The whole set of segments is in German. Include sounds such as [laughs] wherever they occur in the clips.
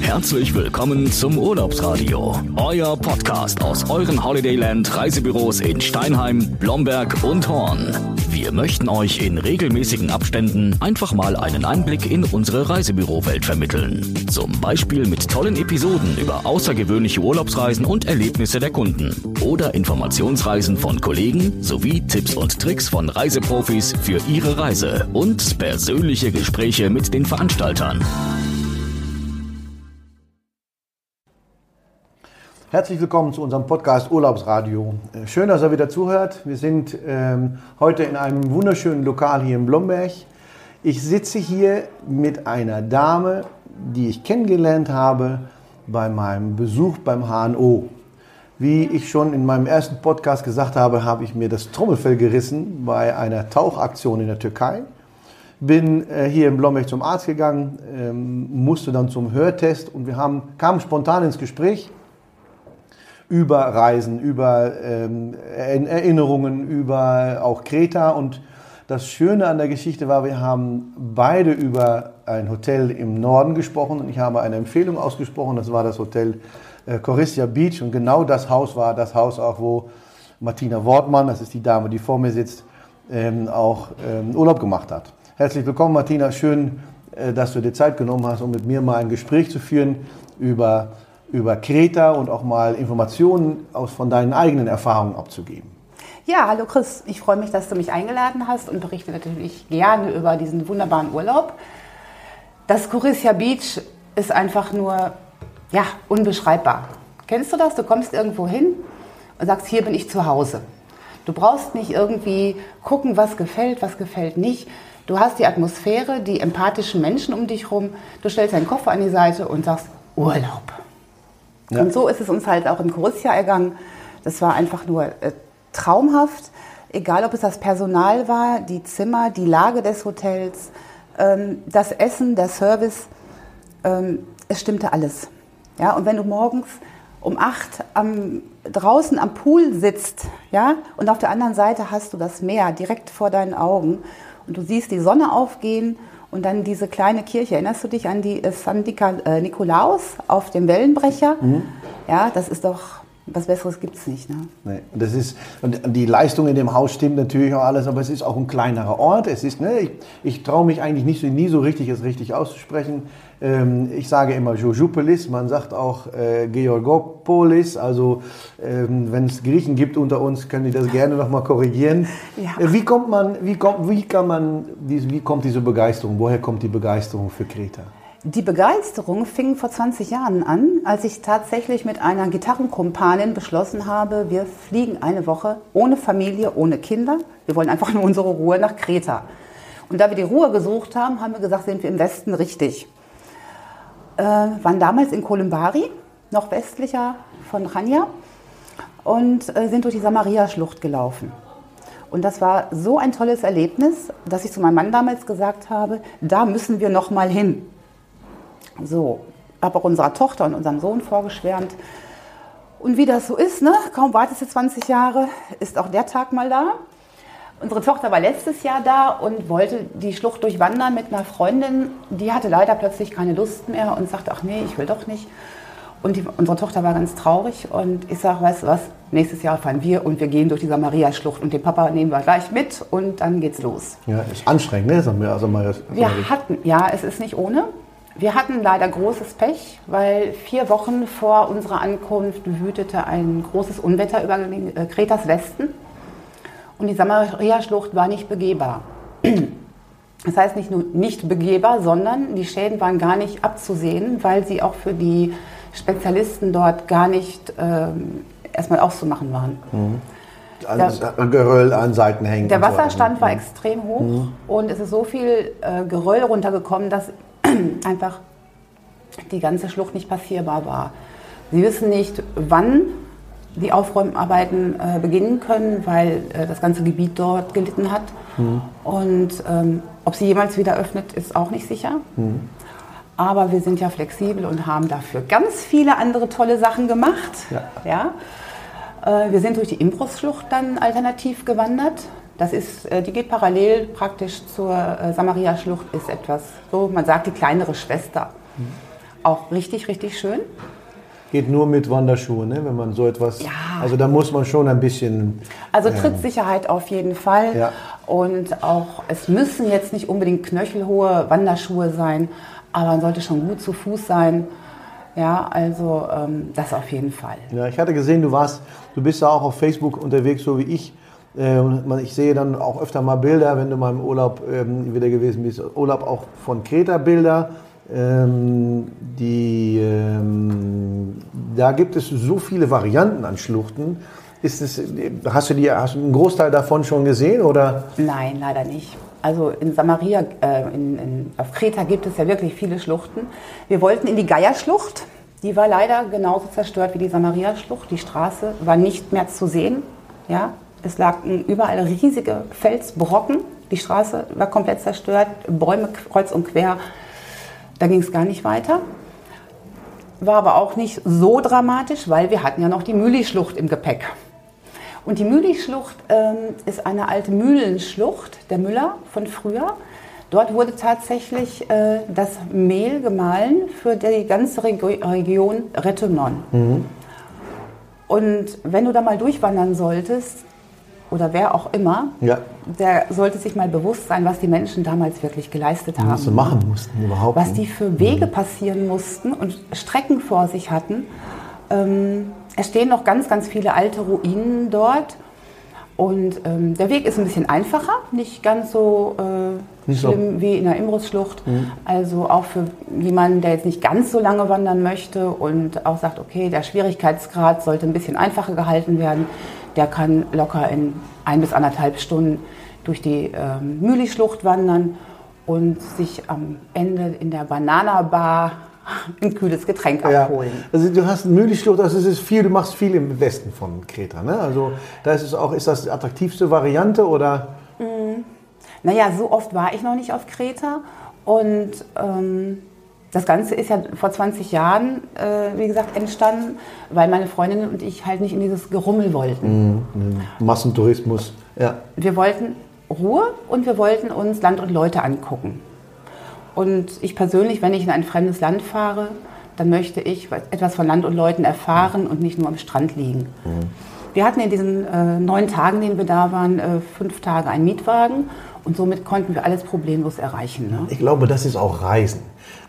Herzlich willkommen zum Urlaubsradio, euer Podcast aus euren Holidayland Reisebüros in Steinheim, Blomberg und Horn. Wir möchten euch in regelmäßigen Abständen einfach mal einen Einblick in unsere Reisebürowelt vermitteln. Zum Beispiel mit tollen Episoden über außergewöhnliche Urlaubsreisen und Erlebnisse der Kunden oder Informationsreisen von Kollegen sowie Tipps und Tricks von Reiseprofis für ihre Reise und persönliche Gespräche mit den Veranstaltern. Herzlich willkommen zu unserem Podcast Urlaubsradio. Äh, schön, dass ihr wieder zuhört. Wir sind ähm, heute in einem wunderschönen Lokal hier in Blomberg. Ich sitze hier mit einer Dame, die ich kennengelernt habe bei meinem Besuch beim HNO. Wie ich schon in meinem ersten Podcast gesagt habe, habe ich mir das Trommelfell gerissen bei einer Tauchaktion in der Türkei. Bin äh, hier in Blomberg zum Arzt gegangen, ähm, musste dann zum Hörtest und wir haben, kamen spontan ins Gespräch über Reisen, über ähm, Erinnerungen, über auch Kreta. Und das Schöne an der Geschichte war, wir haben beide über ein Hotel im Norden gesprochen und ich habe eine Empfehlung ausgesprochen. Das war das Hotel äh, Corissia Beach und genau das Haus war das Haus auch, wo Martina Wortmann, das ist die Dame, die vor mir sitzt, ähm, auch ähm, Urlaub gemacht hat. Herzlich willkommen, Martina. Schön, äh, dass du dir Zeit genommen hast, um mit mir mal ein Gespräch zu führen über über Kreta und auch mal Informationen aus, von deinen eigenen Erfahrungen abzugeben. Ja, hallo Chris. Ich freue mich, dass du mich eingeladen hast und berichte natürlich gerne über diesen wunderbaren Urlaub. Das Corissia Beach ist einfach nur ja, unbeschreibbar. Kennst du das? Du kommst irgendwo hin und sagst, hier bin ich zu Hause. Du brauchst nicht irgendwie gucken, was gefällt, was gefällt nicht. Du hast die Atmosphäre, die empathischen Menschen um dich herum. Du stellst deinen Koffer an die Seite und sagst, Urlaub. Ja. Und so ist es uns halt auch im Corussia ergangen. Das war einfach nur äh, traumhaft. Egal, ob es das Personal war, die Zimmer, die Lage des Hotels, ähm, das Essen, der Service, ähm, es stimmte alles. Ja, und wenn du morgens um acht am, draußen am Pool sitzt, ja, und auf der anderen Seite hast du das Meer direkt vor deinen Augen und du siehst die Sonne aufgehen und dann diese kleine Kirche, erinnerst du dich an die äh, San äh, Nikolaus auf dem Wellenbrecher? Mhm. Ja, das ist doch, was Besseres gibt es nicht. Ne? Nee, das ist, und die Leistung in dem Haus stimmt natürlich auch alles, aber es ist auch ein kleinerer Ort. Es ist, ne, ich, ich traue mich eigentlich nicht, nie so richtig, es richtig auszusprechen. Ähm, ich sage immer Jojopolis, man sagt auch äh, Georgopolis. Also ähm, wenn es Griechen gibt unter uns, können die das gerne noch mal korrigieren. [laughs] Ja. Äh, wie kommt man, wie kommt, wie kann man, wie kommt diese Begeisterung? Woher kommt die Begeisterung für Kreta? Die Begeisterung fing vor 20 Jahren an, als ich tatsächlich mit einer Gitarrenkumpanin beschlossen habe, wir fliegen eine Woche ohne Familie, ohne Kinder. Wir wollen einfach [laughs] nur unsere Ruhe nach Kreta. Und da wir die Ruhe gesucht haben, haben wir gesagt, sind wir im Westen richtig äh, waren damals in Kolumbari, noch westlicher von Chania, und äh, sind durch die Samaria-Schlucht gelaufen. Und das war so ein tolles Erlebnis, dass ich zu meinem Mann damals gesagt habe, da müssen wir noch mal hin. So, habe auch unserer Tochter und unserem Sohn vorgeschwärmt. Und wie das so ist, ne? kaum wartest du 20 Jahre, ist auch der Tag mal da. Unsere Tochter war letztes Jahr da und wollte die Schlucht durchwandern mit einer Freundin. Die hatte leider plötzlich keine Lust mehr und sagte, ach nee, ich will doch nicht. Und die, unsere Tochter war ganz traurig und ich sage, weißt du was, nächstes Jahr fahren wir und wir gehen durch die Maria-Schlucht und den Papa nehmen wir gleich mit und dann geht's los. Ja, ist anstrengend, ne? Wir, also mal, wir hatten, ja, es ist nicht ohne. Wir hatten leider großes Pech, weil vier Wochen vor unserer Ankunft wütete ein großes Unwetter über äh, Kretas Westen. Und die Samaria-Schlucht war nicht begehbar. Das heißt nicht nur nicht begehbar, sondern die Schäden waren gar nicht abzusehen, weil sie auch für die Spezialisten dort gar nicht ähm, erstmal auszumachen waren. Mhm. Der, Geröll an Seiten hängen. Der Wasserstand so war mhm. extrem hoch mhm. und es ist so viel äh, Geröll runtergekommen, dass [clears throat] einfach die ganze Schlucht nicht passierbar war. Sie wissen nicht, wann die Aufräumarbeiten äh, beginnen können, weil äh, das ganze Gebiet dort gelitten hat. Mhm. Und ähm, ob sie jemals wieder öffnet, ist auch nicht sicher. Mhm. Aber wir sind ja flexibel und haben dafür ganz viele andere tolle Sachen gemacht. Ja. ja? Äh, wir sind durch die Imbros-Schlucht dann alternativ gewandert. Das ist, äh, die geht parallel praktisch zur äh, Samaria-Schlucht, ist etwas so, man sagt die kleinere Schwester. Mhm. auch richtig, richtig schön. Geht nur mit Wanderschuhen, ne? wenn man so etwas. Ja. Also da muss man schon ein bisschen. Also Trittsicherheit auf jeden Fall. Ja. Und auch, es müssen jetzt nicht unbedingt knöchelhohe Wanderschuhe sein, aber man sollte schon gut zu Fuß sein. Ja, also ähm, das auf jeden Fall. Ja, ich hatte gesehen, du warst, du bist ja auch auf Facebook unterwegs, so wie ich. Äh, Ich sehe dann auch öfter mal Bilder, wenn du mal im Urlaub ähm, wieder gewesen bist. Urlaub auch von Kreta Bilder. Ähm, die, ähm, da gibt es so viele Varianten an Schluchten. Ist es, hast, du die, hast du einen Großteil davon schon gesehen? Oder? Nein, leider nicht. Also in Samaria, äh, in, in, auf Kreta gibt es ja wirklich viele Schluchten. Wir wollten in die Geierschlucht. Die war leider genauso zerstört wie die Samaria-Schlucht. Die Straße war nicht mehr zu sehen. Ja, es lagen überall riesige Felsbrocken. Die Straße war komplett zerstört, Bäume kreuz und quer. Da ging es gar nicht weiter. War aber auch nicht so dramatisch, weil wir hatten ja noch die Mühli-Schlucht im Gepäck. Und die Mühli-Schlucht ähm, ist eine alte Mühlenschlucht der Müller von früher. Dort wurde tatsächlich äh, das Mehl gemahlen für die ganze Rego Region Retonon. Und wenn du da mal durchwandern solltest, oder wer auch immer, Ja. der sollte sich mal bewusst sein, was die Menschen damals wirklich geleistet haben. Was sie machen mussten überhaupt. Was die für Wege passieren mussten und Strecken vor sich hatten. Ähm, es stehen noch ganz, ganz viele alte Ruinen dort. Und ähm, der Weg ist ein bisschen einfacher, nicht ganz so, äh, Nicht so. schlimm wie in der Imbruchsschlucht. Also auch für jemanden, der jetzt nicht ganz so lange wandern möchte und auch sagt, okay, der Schwierigkeitsgrad sollte ein bisschen einfacher gehalten werden, der kann locker in ein bis anderthalb Stunden durch die ähm, Mühli-Schlucht wandern und sich am Ende in der Banana-Bar [laughs] ein kühles Getränk Ja. abholen. Also du hast eine Mühlischlucht, das ist viel, du machst viel im Westen von Kreta, ne? Also da ist es auch, ist das die attraktivste Variante oder? Naja, so oft war ich noch nicht auf Kreta. Und ähm, das Ganze ist ja vor 20 Jahren, äh, wie gesagt, entstanden, weil meine Freundin und ich halt nicht in dieses Gerummel wollten. Massentourismus. Ja. Wir wollten Ruhe und wir wollten uns Land und Leute angucken. Und ich persönlich, wenn ich in ein fremdes Land fahre, dann möchte ich etwas von Land und Leuten erfahren und nicht nur am Strand liegen. Wir hatten in diesen äh, neun Tagen, denen wir da waren, äh, fünf Tage einen Mietwagen und somit konnten wir alles problemlos erreichen. Ne? Ich glaube, das ist auch Reisen.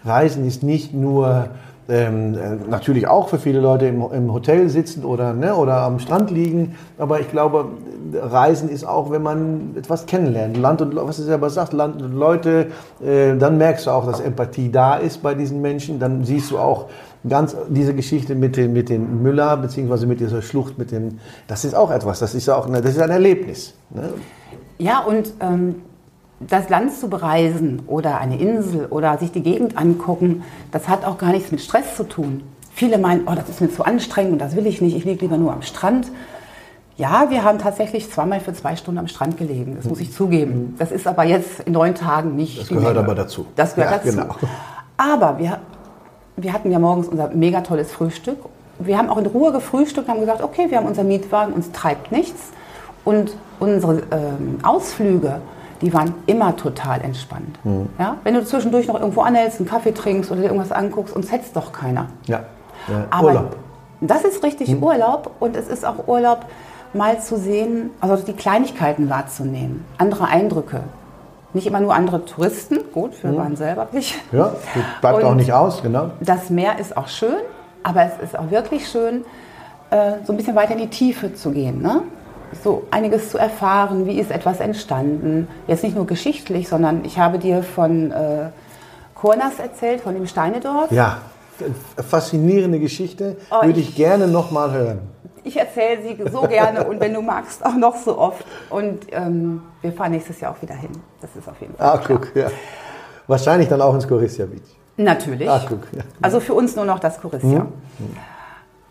Reisen ist nicht nur ähm, äh, natürlich auch für viele Leute im, im Hotel sitzen oder, ne, oder am Strand liegen, aber ich glaube, Reisen ist auch, wenn man etwas kennenlernt. Land und was du selber sagst, Land und Leute, äh, dann merkst du auch, dass Empathie da ist bei diesen Menschen. Dann siehst du auch ganz diese Geschichte mit den, mit den Müller, beziehungsweise mit dieser Schlucht, mit dem, das ist auch etwas, das ist auch das ist ein Erlebnis. Ne? Ja, und ähm, das Land zu bereisen oder eine Insel oder sich die Gegend angucken, das hat auch gar nichts mit Stress zu tun. Viele meinen, oh, das ist mir zu anstrengend und das will ich nicht, ich liege lieber nur am Strand. Ja, wir haben tatsächlich zweimal für zwei Stunden am Strand gelegen, das muss ich zugeben. Das ist aber jetzt in neun Tagen nicht. Das gehört Menge. aber dazu. Das gehört Ja, dazu. genau. Aber wir, wir hatten ja morgens unser mega tolles Frühstück. Wir haben auch in Ruhe gefrühstückt, haben gesagt, okay, wir haben unser Mietwagen, uns treibt nichts. Und unsere ähm, Ausflüge, die waren immer total entspannt. Mhm. Ja? Wenn du zwischendurch noch irgendwo anhältst, einen Kaffee trinkst oder dir irgendwas anguckst, uns hetzt doch keiner. Ja. ja. Aber Urlaub. das ist richtig Urlaub und es ist auch Urlaub, mal zu sehen, also die Kleinigkeiten wahrzunehmen, andere Eindrücke. Nicht immer nur andere Touristen, gut, wir waren selber nicht. Ja, bleibt auch Und nicht aus, genau. Das Meer ist auch schön, aber es ist auch wirklich schön, äh, so ein bisschen weiter in die Tiefe zu gehen. Ne? So einiges zu erfahren, wie ist etwas entstanden. Jetzt nicht nur geschichtlich, sondern ich habe dir von äh, Kurnas erzählt, von dem Steinedorf. Ja, faszinierende Geschichte. Oh, Würde ich- ich gerne nochmal hören. Ich erzähle sie so gerne und wenn du magst, auch noch so oft. Und ähm, wir fahren nächstes Jahr auch wieder hin. Das ist auf jeden Fall. Ah, klar. guck, ja. Wahrscheinlich dann auch ins Corissia Beach. Natürlich. Ah, guck, ja. Also für uns nur noch das Corissia.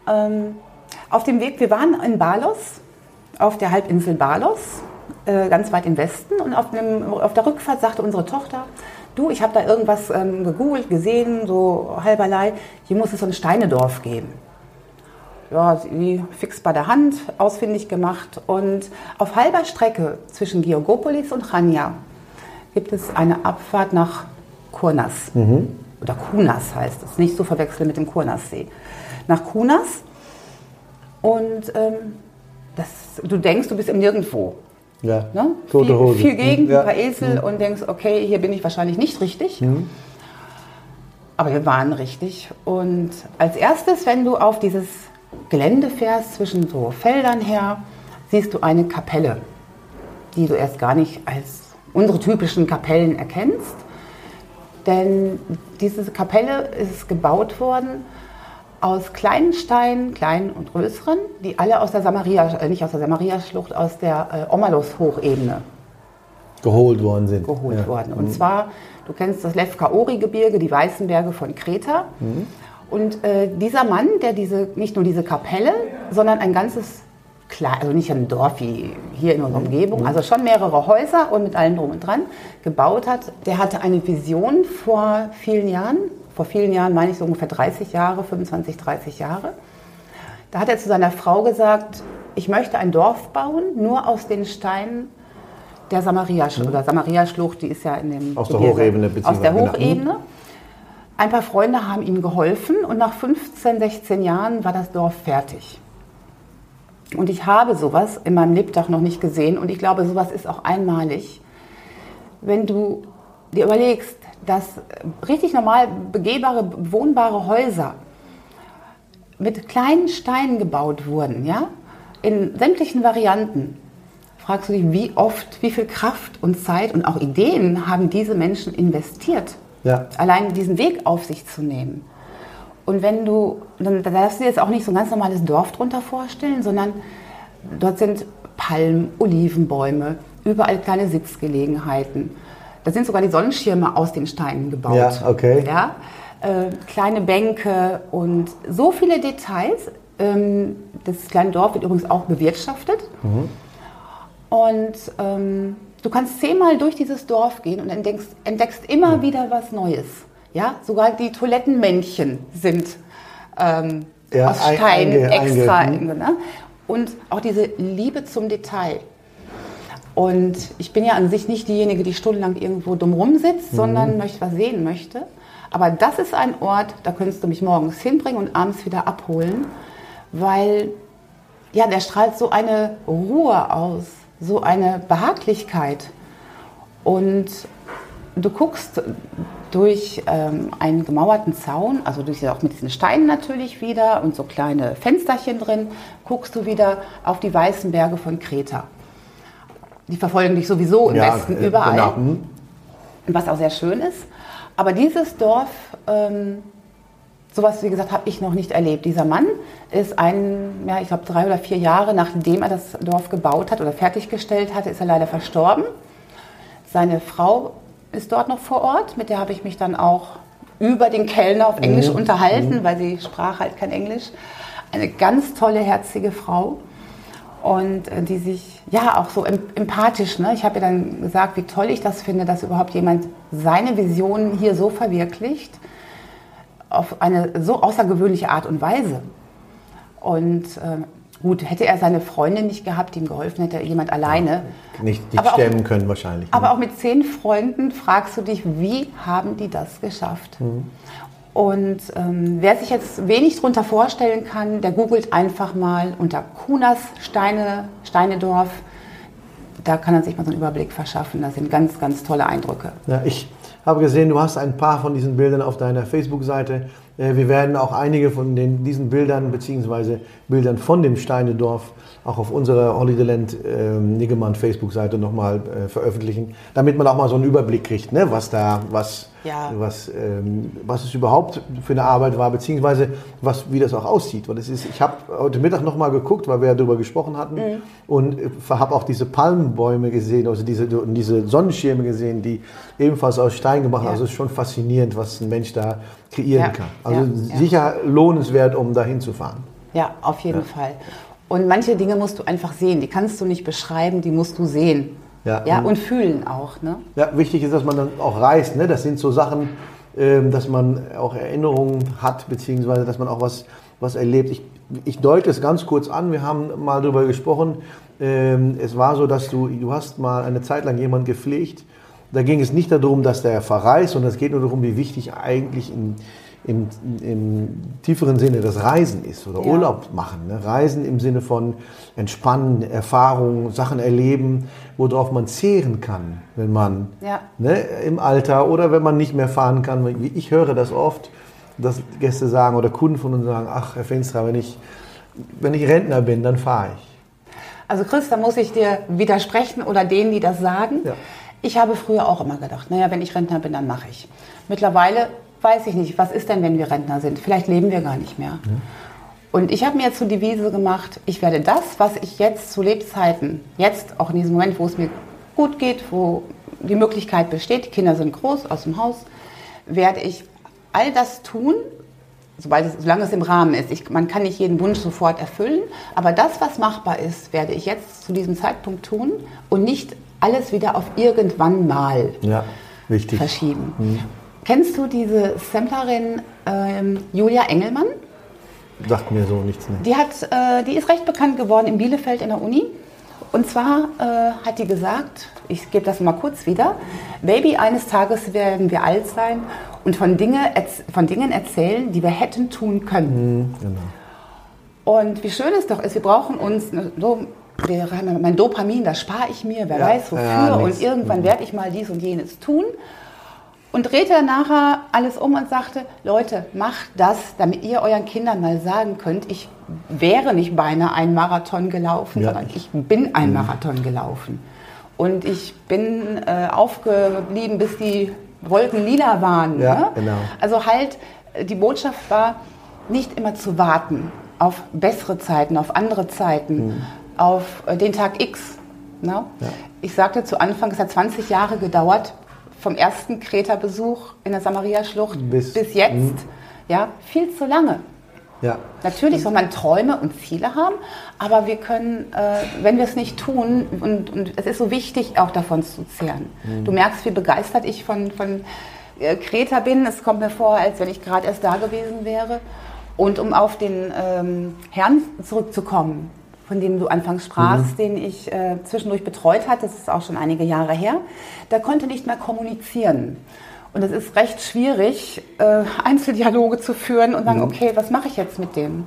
Ähm, auf dem Weg, wir waren in Balos, auf der Halbinsel Balos, äh, ganz weit im Westen. Und auf, dem, auf der Rückfahrt sagte unsere Tochter, du, ich habe da irgendwas ähm, gegoogelt, gesehen, so halberlei, hier muss es so ein Steinedorf geben. Ja, sie fix bei der Hand, ausfindig gemacht. Und auf halber Strecke zwischen Georgopolis und Chania gibt es eine Abfahrt nach Kurnas. oder Kunas heißt es, nicht zu verwechseln mit dem Kurnassee. Nach Kunas und ähm, das, du denkst, du bist im Nirgendwo. Ja. Ne? Tote viel, Hose. viel Gegend, Ja. ein paar Esel und denkst, okay, hier bin ich wahrscheinlich nicht richtig. Aber wir waren richtig. Und als erstes, wenn du auf dieses Gelände fährst, zwischen so Feldern her, siehst du eine Kapelle, die du erst gar nicht als unsere typischen Kapellen erkennst. Denn diese Kapelle ist gebaut worden aus kleinen Steinen, kleinen und größeren, die alle aus der Samaria, äh, nicht aus der Samaria-Schlucht, aus der äh, Omalos-Hochebene Geholt worden sind. geholt ja. worden. Und zwar, du kennst das Lefka-Ori-Gebirge, die weißen Berge von Kreta. Und äh, dieser Mann, der diese, nicht nur diese Kapelle, sondern ein ganzes, Kle- also nicht ein Dorf wie hier in unserer Umgebung, also schon mehrere Häuser und mit allem drum und dran gebaut hat, der hatte eine Vision vor vielen Jahren, vor vielen Jahren meine ich so ungefähr 30 Jahre, 25, 30 Jahre. Da hat er zu seiner Frau gesagt, ich möchte ein Dorf bauen, nur aus den Steinen der Samaria oder Samaria-Schlucht, die ist ja in dem Aus der Gebirge. Hochebene, Aus der genau. Hochebene. Ein paar Freunde haben ihm geholfen und nach 15, 16 Jahren war das Dorf fertig. Und ich habe sowas in meinem Lebtag noch nicht gesehen und ich glaube, sowas ist auch einmalig. Wenn du dir überlegst, dass richtig normal begehbare, bewohnbare Häuser mit kleinen Steinen gebaut wurden, ja, in sämtlichen Varianten, fragst du dich, wie oft, wie viel Kraft und Zeit und auch Ideen haben diese Menschen investiert, Ja. allein diesen Weg auf sich zu nehmen. Und wenn du, dann darfst du dir jetzt auch nicht so ein ganz normales Dorf drunter vorstellen, sondern dort sind Palmen, Olivenbäume, überall kleine Sitzgelegenheiten. Da sind sogar die Sonnenschirme aus den Steinen gebaut. Ja, okay. Ja, äh, kleine Bänke und so viele Details. Ähm, das kleine Dorf wird übrigens auch bewirtschaftet. Und ähm, du kannst zehnmal durch dieses Dorf gehen und entdeckst, entdeckst immer wieder was Neues. Ja, sogar die Toilettenmännchen sind ähm, Ja, aus ein- Stein einge- extra. einge- ne? Und auch diese Liebe zum Detail. Und ich bin ja an sich nicht diejenige, die stundenlang irgendwo dumm rumsitzt, Mhm. sondern möchte was sehen möchte. Aber das ist ein Ort, da könntest du mich morgens hinbringen und abends wieder abholen, weil ja, der strahlt so eine Ruhe aus, so eine Behaglichkeit. Und du guckst durch ähm, einen gemauerten Zaun, also durch, auch mit diesen Steinen natürlich wieder und so kleine Fensterchen drin, guckst du wieder auf die weißen Berge von Kreta. Die verfolgen dich sowieso im Westen äh, überall Genau. Was auch sehr schön ist. Aber dieses Dorf, ähm, sowas wie gesagt, habe ich noch nicht erlebt. Dieser Mann ist ein, ja, ich glaube drei oder vier Jahre nachdem er das Dorf gebaut hat oder fertiggestellt hatte, ist er leider verstorben. Seine Frau ist dort noch vor Ort, mit der habe ich mich dann auch über den Kellner auf Englisch unterhalten, weil sie sprach halt kein Englisch. Eine ganz tolle, herzige Frau und äh, die sich ja auch so em- empathisch. Ne? Ich habe ihr dann gesagt, wie toll ich das finde, dass überhaupt jemand seine Visionen hier so verwirklicht auf eine so außergewöhnliche Art und Weise. Und äh, gut, hätte er seine Freundin nicht gehabt, die ihm geholfen hätte, jemand alleine. Nicht, nicht Aber auch- stemmen können wahrscheinlich. ne? Aber auch mit zehn Freunden fragst du dich, wie haben die das geschafft? Und ähm, wer sich jetzt wenig darunter vorstellen kann, der googelt einfach mal unter Kunas Steine, Steinedorf. Da kann er sich mal so einen Überblick verschaffen. Das sind ganz, ganz tolle Eindrücke. Ja, ich habe gesehen, du hast ein paar von diesen Bildern auf deiner Facebook-Seite. Äh, Wir werden auch einige von den, diesen Bildern beziehungsweise Bildern von dem Steinedorf auch auf unserer Holiday ähm, Niggemann Facebook-Seite nochmal äh, veröffentlichen, damit man auch mal so einen Überblick kriegt, ne, was da, was, Ja. was, ähm, was es überhaupt für eine Arbeit war, beziehungsweise was, wie das auch aussieht. Weil das ist, ich habe heute Mittag nochmal geguckt, weil wir ja darüber gesprochen hatten Mhm. und habe auch diese Palmenbäume gesehen, also diese, diese Sonnenschirme gesehen, die ebenfalls aus Stein gemacht sind. Ja. Also es ist schon faszinierend, was ein Mensch da kreieren Ja. kann. Also sicher lohnenswert, um dahin zu fahren. Ja, auf jeden Fall. Und manche Dinge musst du einfach sehen. Die kannst du nicht beschreiben, die musst du sehen. Ja. ja und fühlen auch. Ne? Ja, wichtig ist, dass man dann auch reist. Ne? Das sind so Sachen, ähm, dass man auch Erinnerungen hat, beziehungsweise dass man auch was, was erlebt. Ich, ich deute es ganz kurz an. Wir haben mal darüber gesprochen. Ähm, es war so, dass du, du hast mal eine Zeit lang jemanden gepflegt, da ging es nicht darum, dass der verreist, sondern es geht nur darum, wie wichtig eigentlich im, im, im tieferen Sinne das Reisen ist oder Ja. Urlaub machen. Ne? Reisen im Sinne von Entspannen, Erfahrungen, Sachen erleben, worauf man zehren kann, wenn man Ja. ne, im Alter oder wenn man nicht mehr fahren kann. Ich höre das oft, dass Gäste sagen oder Kunden von uns sagen, ach Herr Fenstra, wenn ich, wenn ich Rentner bin, dann fahre ich. Also Chris, da muss ich dir widersprechen oder denen, die das sagen. Ja. Ich habe früher auch immer gedacht, naja, wenn ich Rentner bin, dann mache ich. Mittlerweile weiß ich nicht, was ist denn, wenn wir Rentner sind? Vielleicht leben wir gar nicht mehr. Und ich habe mir jetzt zur Devise gemacht, ich werde das, was ich jetzt zu Lebzeiten, jetzt auch in diesem Moment, wo es mir gut geht, wo die Möglichkeit besteht, die Kinder sind groß aus dem Haus, werde ich all das tun, sobald es, solange es im Rahmen ist. Ich, man kann nicht jeden Wunsch sofort erfüllen, aber das, was machbar ist, werde ich jetzt zu diesem Zeitpunkt tun und nicht alles wieder auf irgendwann mal Ja, verschieben. Kennst du diese Samplerin ähm, Julia Engelmann? Sagt mir so nichts. Ne? Die, hat, äh, die ist recht bekannt geworden in Bielefeld in der Uni. Und zwar äh, hat die gesagt, ich gebe das mal kurz wieder, Baby, eines Tages werden wir alt sein und von, Dinge, von Dingen erzählen, die wir hätten tun können. Genau. Und wie schön es doch ist, wir brauchen uns, ne, so, wir haben mein Dopamin, das spare ich mir, wer Ja, weiß wofür. ja, und irgendwann werde ich mal dies und jenes tun. Und drehte nachher alles um und sagte, Leute, macht das, damit ihr euren Kindern mal sagen könnt, ich wäre nicht beinahe einen Marathon gelaufen, Ja, sondern ich- bin einen Marathon gelaufen. Und ich bin äh, aufgeblieben, bis die Wolken lila waren. Ja, ne? genau. Also halt, die Botschaft war, nicht immer zu warten auf bessere Zeiten, auf andere Zeiten, auf äh, den Tag X. Ne? Ich sagte zu Anfang, es hat 20 Jahre gedauert, vom ersten Kreta-Besuch in der Samaria-Schlucht Bis- bis, jetzt. Ja, viel zu lange. Ja. Natürlich soll man Träume und Ziele haben, aber wir können, äh, wenn wir es nicht tun, und, und es ist so wichtig, auch davon zu zehren. Du merkst, wie begeistert ich von, von äh, Kreta bin. Es kommt mir vor, als wenn ich gerade erst da gewesen wäre. Und um auf den ähm, Herrn zurückzukommen, von dem du anfangs sprachst, den ich äh, zwischendurch betreut hatte, das ist auch schon einige Jahre her, der konnte nicht mehr kommunizieren. Und es ist recht schwierig, äh, Einzeldialoge zu führen und sagen, okay, was mache ich jetzt mit dem?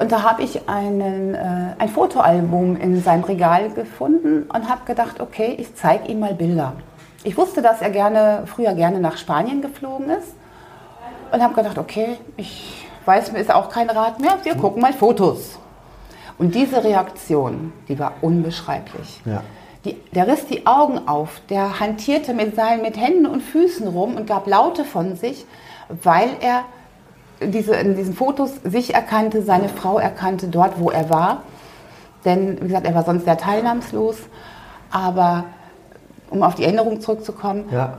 Und da habe ich einen, äh, ein Fotoalbum in seinem Regal gefunden und habe gedacht, okay, ich zeige ihm mal Bilder. Ich wusste, dass er gerne, früher gerne nach Spanien geflogen ist und habe gedacht, okay, ich weiß, mir ist auch kein Rat mehr, wir gucken mal Fotos. Und diese Reaktion, die war unbeschreiblich. Ja. Die, der riss die Augen auf, der hantierte mit seinen mit Händen und Füßen rum und gab Laute von sich, weil er diese, in diesen Fotos sich erkannte, seine Frau erkannte dort, wo er war. Denn, wie gesagt, er war sonst sehr teilnahmslos. Aber um auf die Erinnerung zurückzukommen, Ja.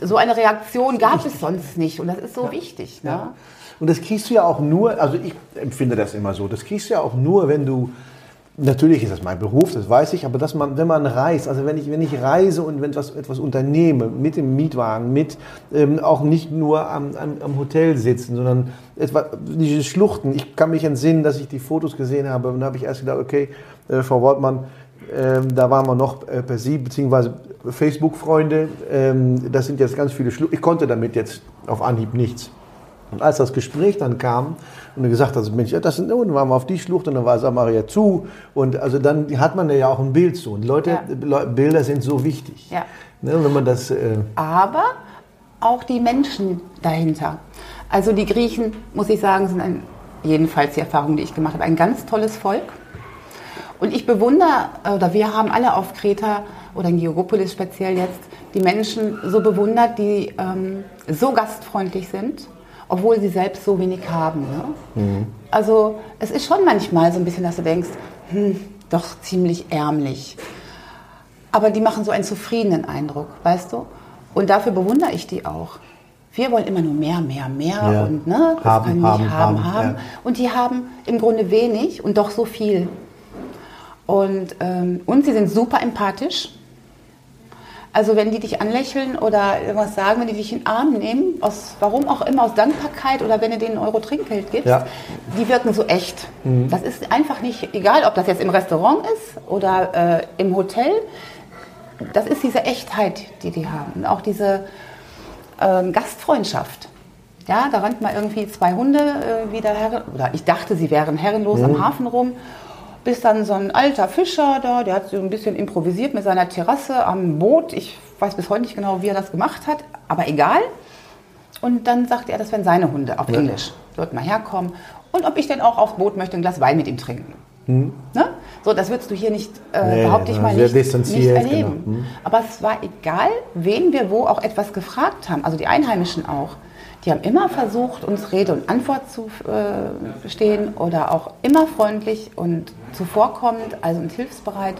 so eine Reaktion gab es sonst nicht. Und das ist so wichtig. Ne? Ja. Und das kriegst du ja auch nur, also ich empfinde das immer so, das kriegst du ja auch nur, wenn du, natürlich ist das mein Beruf, das weiß ich, aber dass man, wenn man reist, also wenn ich, wenn ich reise und wenn etwas, etwas unternehme, mit dem Mietwagen, mit ähm, auch nicht nur am, am, am Hotel sitzen, sondern etwa, diese Schluchten, ich kann mich entsinnen, dass ich die Fotos gesehen habe und dann habe ich erst gedacht, okay, äh, Frau Wortmann, ähm, da waren wir noch äh, per Sie, beziehungsweise Facebook-Freunde. Ähm, das sind jetzt ganz viele Schluchten. Ich konnte damit jetzt auf Anhieb nichts. Und als das Gespräch dann kam und er gesagt hat, Mensch, ja, das sind, dann waren wir auf die Schlucht und dann war Samaria zu. Und also dann hat man ja auch ein Bild zu. Und Leute, Ja. Le- Bilder sind so wichtig. Ja. Ne, wenn man das, äh, aber auch die Menschen dahinter. Also die Griechen, muss ich sagen, sind ein, jedenfalls die Erfahrung, die ich gemacht habe, ein ganz tolles Volk. Und ich bewundere, oder wir haben alle auf Kreta oder in Georgopolis speziell jetzt, die Menschen so bewundert, die ähm, so gastfreundlich sind, obwohl sie selbst so wenig haben. Ne? Also es ist schon manchmal so ein bisschen, dass du denkst, hm, doch ziemlich ärmlich. Aber die machen so einen zufriedenen Eindruck, weißt du? Und dafür bewundere ich die auch. Wir wollen immer nur mehr, mehr, mehr Ja. und ne, das Haben, ich haben, haben, haben, haben. ja. Und die haben im Grunde wenig und doch so viel. Und, ähm, und sie sind super empathisch. Also wenn die dich anlächeln oder irgendwas sagen, wenn die dich in den Arm nehmen, aus warum auch immer, aus Dankbarkeit oder wenn du denen einen Euro Trinkgeld gibst, Ja. die wirken so echt. Das ist einfach nicht, egal ob das jetzt im Restaurant ist oder äh, im Hotel, das ist diese Echtheit, die die haben. Und auch diese ähm, Gastfreundschaft. Ja, da rennt mal irgendwie zwei Hunde äh, wieder her, oder ich dachte, sie wären herrenlos am Hafen rum, bis dann so ein alter Fischer da, der hat so ein bisschen improvisiert mit seiner Terrasse am Boot. Ich weiß bis heute nicht genau, wie er das gemacht hat, aber egal. Und dann sagt er, das wären seine Hunde auf Englisch. Dort mal herkommen. Und ob ich denn auch aufs Boot möchte, ein Glas Wein mit ihm trinken. Ne? So, das würdest du hier nicht, äh, Nee, behaupte ich ja, mal, nicht, nicht distanziert, erleben. genau. Hm. Aber es war egal, wen wir wo auch etwas gefragt haben, also die Einheimischen auch. Die haben immer versucht, uns Rede und Antwort zu äh, stehen oder auch immer freundlich und zuvorkommend, also und hilfsbereit.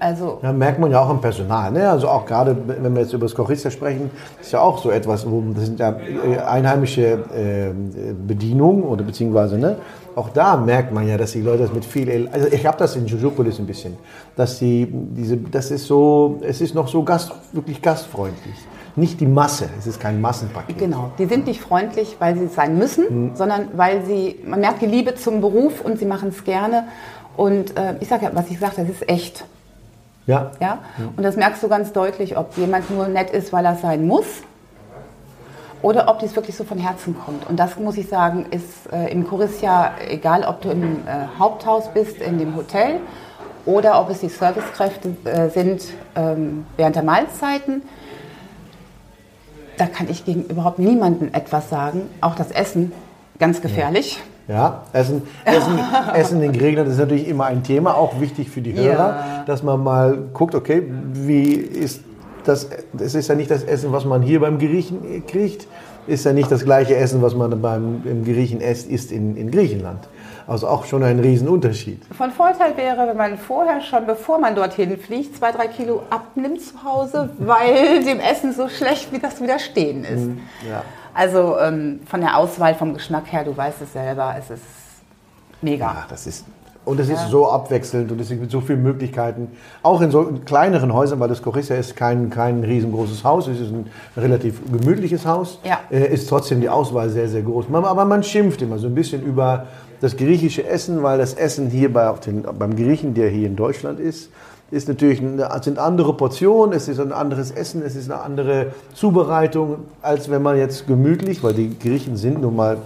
Also Ja, merkt man ja auch im Personal. Ne? Also auch gerade, wenn wir jetzt über das Chorister sprechen, ist ja auch so etwas, wo das sind ja äh, einheimische äh, Bedienungen oder beziehungsweise, ne? auch da merkt man ja, dass die Leute das mit viel, El also ich habe das in Jojopolis ein bisschen, dass die, diese, das ist so, es ist noch so gast, wirklich gastfreundlich. Nicht die Masse, es ist kein Massenpaket. Genau, die sind nicht freundlich, weil sie es sein müssen, sondern weil sie, man merkt die Liebe zum Beruf und sie machen es gerne. Und äh, ich sage ja, was ich sage, das ist echt. Ja, Ja? Und das merkst du ganz deutlich, ob jemand nur nett ist, weil er sein muss oder ob dies wirklich so von Herzen kommt. Und das muss ich sagen, ist äh, im Chorissia, egal ob du im äh, Haupthaus bist, in dem Hotel oder ob es die Servicekräfte äh, sind ähm, während der Mahlzeiten, da kann ich gegen überhaupt niemanden etwas sagen. Auch das Essen, ganz gefährlich. Ja, Essen, Essen, [laughs] Essen in Griechenland ist natürlich immer ein Thema, auch wichtig für die Hörer, Ja. dass man mal guckt, okay, wie ist das, es ist ja nicht das Essen, was man hier beim Griechen kriegt, ist ja nicht das gleiche Essen, was man beim im Griechen esst, isst in, in Griechenland. Also auch schon ein Riesenunterschied. Von Vorteil wäre, wenn man vorher schon, bevor man dorthin fliegt, zwei, drei Kilo abnimmt zu Hause, weil [laughs] dem Essen so schlecht wie das Widerstehen ist. Ja. Also ähm, von der Auswahl, vom Geschmack her, du weißt es selber, es ist mega. Ach, das ist, und es ist so abwechselnd und es gibt so viele Möglichkeiten. Auch in so kleineren Häusern, weil das Corissia ist kein, kein riesengroßes Haus, es ist ein relativ gemütliches Haus, Ja. äh, ist trotzdem die Auswahl sehr, sehr groß. Man, aber man schimpft immer so ein bisschen über das griechische Essen, weil das Essen hier bei, den, beim Griechen, der hier in Deutschland ist, ist natürlich eine, sind andere Portionen, es ist ein anderes Essen, es ist eine andere Zubereitung, als wenn man jetzt gemütlich, weil die Griechen sind nun mal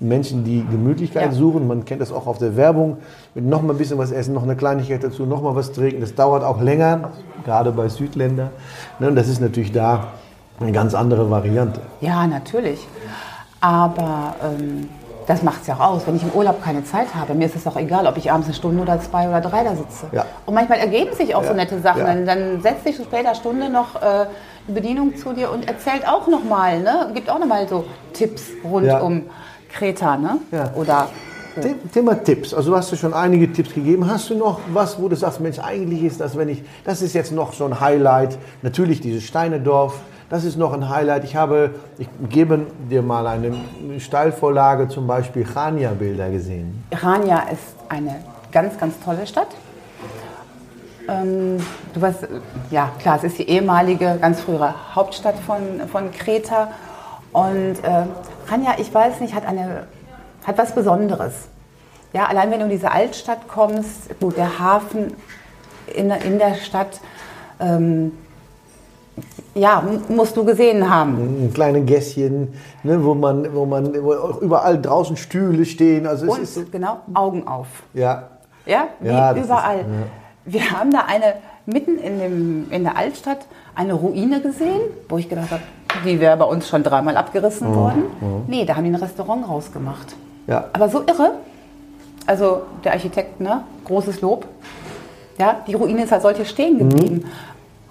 Menschen, die Gemütlichkeit Ja. suchen. Man kennt das auch auf der Werbung. Mit noch mal ein bisschen was essen, noch eine Kleinigkeit dazu, noch mal was trinken. Das dauert auch länger, gerade bei Südländern. Ne, Und das ist natürlich da eine ganz andere Variante. Ja, natürlich. Aber ähm, das macht es ja auch aus. Wenn ich im Urlaub keine Zeit habe, mir ist es auch egal, ob ich abends eine Stunde oder zwei oder drei da sitze. Ja. Und manchmal ergeben sich auch so Ja. nette Sachen. Ja. Dann, dann setzt sich zu später Stunde noch äh, die Bedienung zu dir und erzählt auch nochmal, ne? gibt auch nochmal so Tipps rund um Kreta. Ne? Oder The- Thema Tipps. Also du hast ja schon einige Tipps gegeben. Hast du noch was, wo du sagst, Mensch, eigentlich ist das, wenn ich, das ist jetzt noch so ein Highlight. Natürlich dieses Steinedorf, das ist noch ein Highlight. Ich habe, ich gebe dir mal eine Steilvorlage, zum Beispiel Chania-Bilder gesehen. Rania ist eine ganz, ganz tolle Stadt. Ähm, du weißt, ja klar, es ist die ehemalige, ganz frühere Hauptstadt von, von Kreta. Und äh, Rania, ich weiß nicht, hat, eine, hat was Besonderes. Ja, allein wenn du in diese Altstadt kommst, gut, der Hafen in, in der Stadt, ähm, ja, musst du gesehen haben. Ein kleines Gässchen, ne, wo man, wo man, wo überall draußen Stühle stehen. Also es ist so, Und genau, Augen auf. ja, Ja, wie Ja, das ist- überall. ja. Wir haben da eine, mitten in, dem, in der Altstadt, eine Ruine gesehen, wo ich gedacht habe, die wäre bei uns schon dreimal abgerissen Mhm, worden. Nee, da haben die ein Restaurant rausgemacht. ja. Aber so irre. Also der Architekt, ne? großes Lob. Ja, die Ruine ist als solche stehen geblieben. Mhm.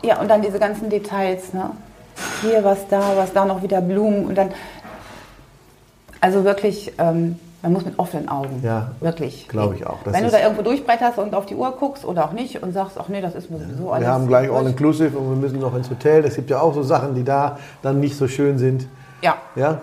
Ja, und dann diese ganzen Details. Ne? Hier was, da was, da noch wieder Blumen. Und dann, also wirklich, ähm, man muss mit offenen Augen. Ja, wirklich. glaube ich auch. Das Wenn du da irgendwo durchbretterst und auf die Uhr guckst oder auch nicht und sagst, ach nee, das ist mir sowieso alles. Wir haben gleich durch. All-Inclusive und wir müssen noch ins Hotel. Es gibt ja auch so Sachen, die da dann nicht so schön sind. Ja, Ja?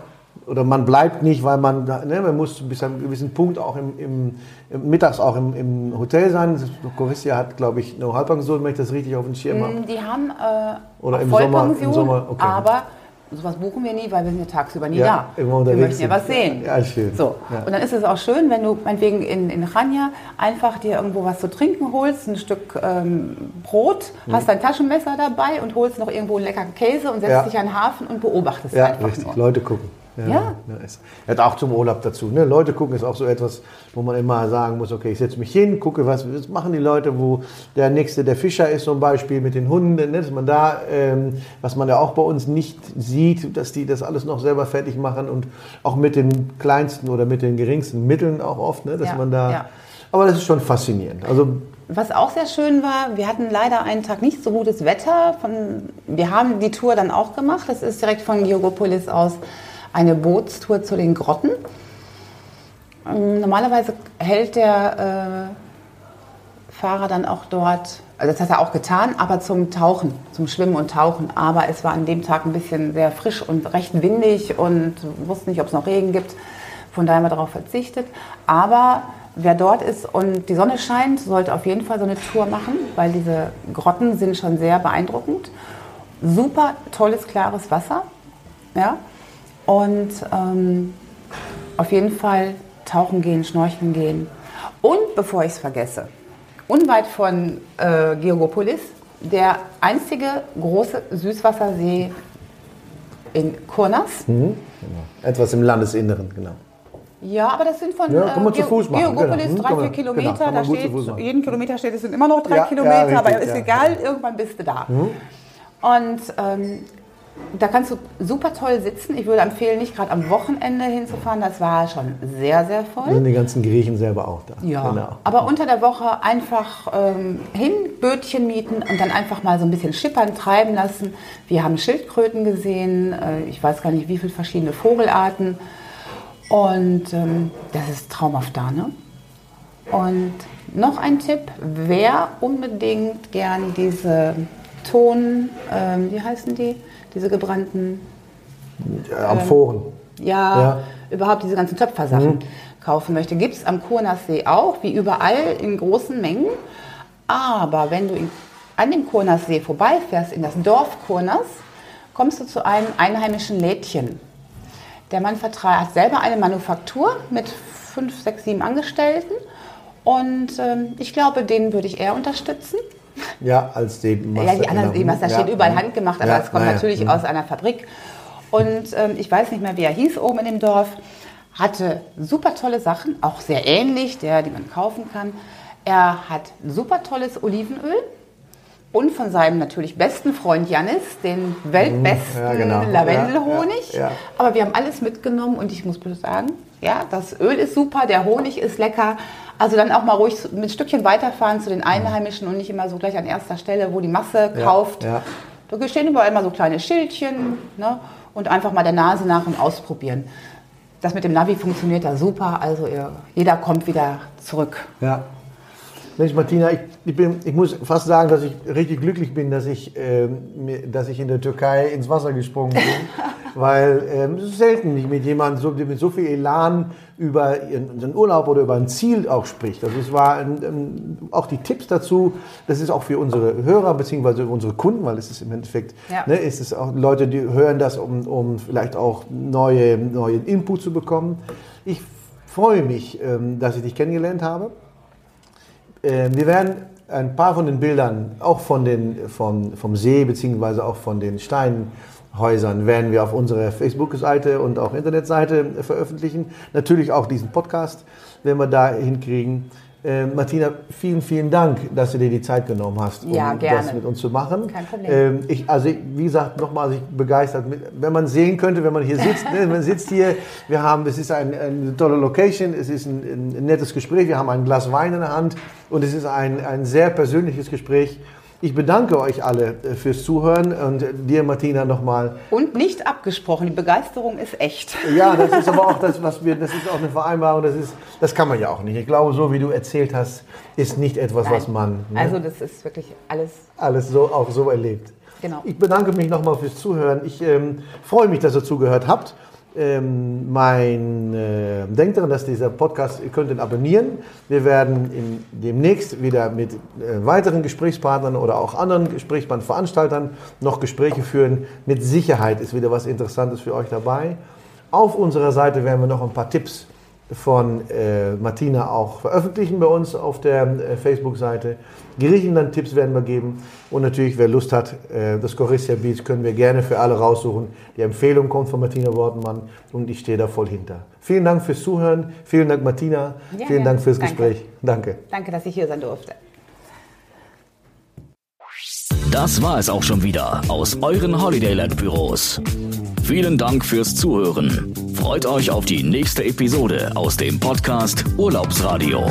Oder man bleibt nicht, weil man, ne, man muss bis zu einem gewissen Punkt auch im, im, im mittags auch im, im Hotel sein. Corissia hat, glaube ich, eine Halbpension, wenn ich das richtig auf dem Schirm habe. Mm, die haben äh, Oder im Sommer- im Sommer, okay. aber sowas buchen wir nie, weil wir sind ja tagsüber nie Ja, da. Wir möchten ja was sehen. Ja, schön. So. Ja. Und dann ist es auch schön, wenn du meinetwegen in, in Ranja einfach dir irgendwo was zu trinken holst, ein Stück ähm, Brot, Mhm. hast dein Taschenmesser dabei und holst noch irgendwo einen leckeren Käse und setzt Ja. dich an den Hafen und beobachtest Ja, einfach richtig. nur. Leute gucken. Ja. ist, hat auch zum Urlaub dazu. Ne? Leute gucken ist auch so etwas, wo man immer sagen muss, okay, ich setze mich hin, gucke, was, was machen die Leute, wo der Nächste der Fischer ist zum Beispiel mit den Hunden, ne? dass man da, ähm, was man ja auch bei uns nicht sieht, dass die das alles noch selber fertig machen und auch mit den kleinsten oder mit den geringsten Mitteln auch oft, ne? dass Ja, man da, ja. aber das ist schon faszinierend. Also Was auch sehr schön war, wir hatten leider einen Tag nicht so gutes Wetter. Von, wir haben die Tour dann auch gemacht. Das ist direkt von Georgopolis aus eine Bootstour zu den Grotten. Ähm, Normalerweise hält der äh, Fahrer dann auch dort, also das hat er auch getan, aber zum Tauchen, zum Schwimmen und Tauchen. Aber es war an dem Tag ein bisschen sehr frisch und recht windig und wir wussten nicht, ob es noch Regen gibt. Von daher haben wir darauf verzichtet. Aber wer dort ist und die Sonne scheint, sollte auf jeden Fall so eine Tour machen, weil diese Grotten sind schon sehr beeindruckend. Super tolles, klares Wasser. Ja? Und ähm, auf jeden Fall tauchen gehen, schnorcheln gehen. Und bevor ich es vergesse, unweit von äh, Georgopolis, der einzige große Süßwassersee in Kurnas. etwas im Landesinneren, genau. Ja, aber das sind von Ja, kann man zu Geo- Fuß machen, Georgopolis genau. Hm, drei, vier Kilometer. genau, da zu steht, jeden Kilometer steht, es sind immer noch drei Ja, Kilometer, ja, richtig, aber ist egal, irgendwann bist du da. Und ähm, da kannst du super toll sitzen. Ich würde empfehlen, nicht gerade am Wochenende hinzufahren. Das war schon sehr, sehr Da voll. sind die ganzen Griechen selber auch da. Ja, Genau. aber unter der Woche einfach ähm, hin, Bötchen mieten und dann einfach mal so ein bisschen schippern, treiben lassen. Wir haben Schildkröten gesehen, äh, ich weiß gar nicht, wie viele verschiedene Vogelarten. Und ähm, das ist traumhaft da, ne? Und noch ein Tipp, wer unbedingt gern diese Ton, ähm, wie heißen die? Diese gebrannten Ja, Amphoren. ja, Ja. überhaupt diese ganzen Töpfersachen kaufen möchte, gibt es am Kurnassee auch, wie überall in großen Mengen. Aber wenn du in, an dem Kurnassee vorbeifährst, in das Dorf Kurnas, kommst du zu einem einheimischen Lädchen. Der Mann hat selber eine Manufaktur mit fünf, sechs, sieben Angestellten. Und ähm, ich glaube, den würde ich eher unterstützen. Ja, als den Ja, die anderen genau. Seemaster Ja. steht überall handgemacht, aber Ja, es kommt naja. natürlich Mhm. aus einer Fabrik. Und ähm, ich weiß nicht mehr, wie er hieß oben in dem Dorf. Hatte super tolle Sachen, auch sehr ähnlich, der, die man kaufen kann. Er hat super tolles Olivenöl und von seinem natürlich besten Freund Janis den weltbesten Mhm. Ja, genau. Lavendelhonig. Ja, ja, ja. Aber wir haben alles mitgenommen und ich muss bitte sagen, ja, das Öl ist super, der Honig ist lecker. Also dann auch mal ruhig mit Stückchen weiterfahren zu den Einheimischen und nicht immer so gleich an erster Stelle, wo die Masse Ja, kauft. ja. Da stehen überall immer so kleine Schildchen ne? und einfach mal der Nase nach und ausprobieren. Das mit dem Navi funktioniert da super, also ihr, jeder kommt wieder zurück. Ja. Mensch, Martina, ich, ich, bin, ich muss fast sagen, dass ich richtig glücklich bin, dass ich, mir- dass ich in der Türkei ins Wasser gesprungen bin. [laughs] weil ähm, es ist selten, nicht mit jemandem so, mit so viel Elan über seinen Urlaub oder über ein Ziel auch spricht. Also es war ein, ein, auch die Tipps dazu, das ist auch für unsere Hörer bzw. unsere Kunden, weil es ist im Endeffekt, Ja. ne, ist es auch Leute, die hören das, um, um vielleicht auch neue, neue Input zu bekommen. Ich freue mich, ähm, dass ich dich kennengelernt habe. Äh, wir werden ein paar von den Bildern, auch von den, vom, vom See beziehungsweise auch von den Steinhäusern, werden wir auf unserer Facebook-Seite und auch Internetseite veröffentlichen. Natürlich auch diesen Podcast werden wir da hinkriegen. Äh, Martina, vielen, vielen Dank, dass du dir die Zeit genommen hast, um Ja, das mit uns zu machen. Kein Problem. Ähm, ich, also ich, wie gesagt, nochmal, ich bin begeistert. Mit, wenn man sehen könnte, wenn man hier sitzt, ne, man sitzt hier, wir haben, es ist ein, eine tolle Location, es ist ein, ein nettes Gespräch, wir haben ein Glas Wein in der Hand und es ist ein, ein sehr persönliches Gespräch. Ich bedanke euch alle äh, fürs Zuhören und dir, Martina, nochmal. Und nicht abgesprochen, die Begeisterung ist echt. Ja, das ist aber auch das, was wir, das ist auch eine Vereinbarung, das ist, das kann man ja auch nicht. Ich glaube, so wie du erzählt hast, ist nicht etwas, was Nein. man ne, Also das ist wirklich alles alles so, auch so erlebt. Genau. Ich bedanke mich nochmal fürs Zuhören. Ich ähm, freue mich, dass ihr zugehört habt. Ähm, mein, äh, denkt daran, dass dieser Podcast, ihr könnt ihn abonnieren. Wir werden in, demnächst wieder mit äh, weiteren Gesprächspartnern oder auch anderen Gesprächspartnern, Veranstaltern noch Gespräche führen. Mit Sicherheit ist wieder was Interessantes für euch dabei. Auf unserer Seite werden wir noch ein paar Tipps von äh, Martina auch veröffentlichen bei uns auf der äh, Facebook-Seite. Griechenland-Tipps werden wir geben. Und natürlich, wer Lust hat, äh, das Corissia Beach können wir gerne für alle raussuchen. Die Empfehlung kommt von Martina Wortmann und ich stehe da voll hinter. Vielen Dank fürs Zuhören. Vielen Dank, Martina. Ja, Vielen ja. Dank fürs Danke. Gespräch. Danke. Danke, dass ich hier sein durfte. Das war es auch schon wieder aus euren Holidayland-Büros. Vielen Dank fürs Zuhören. Freut euch auf die nächste Episode aus dem Podcast Urlaubsradio.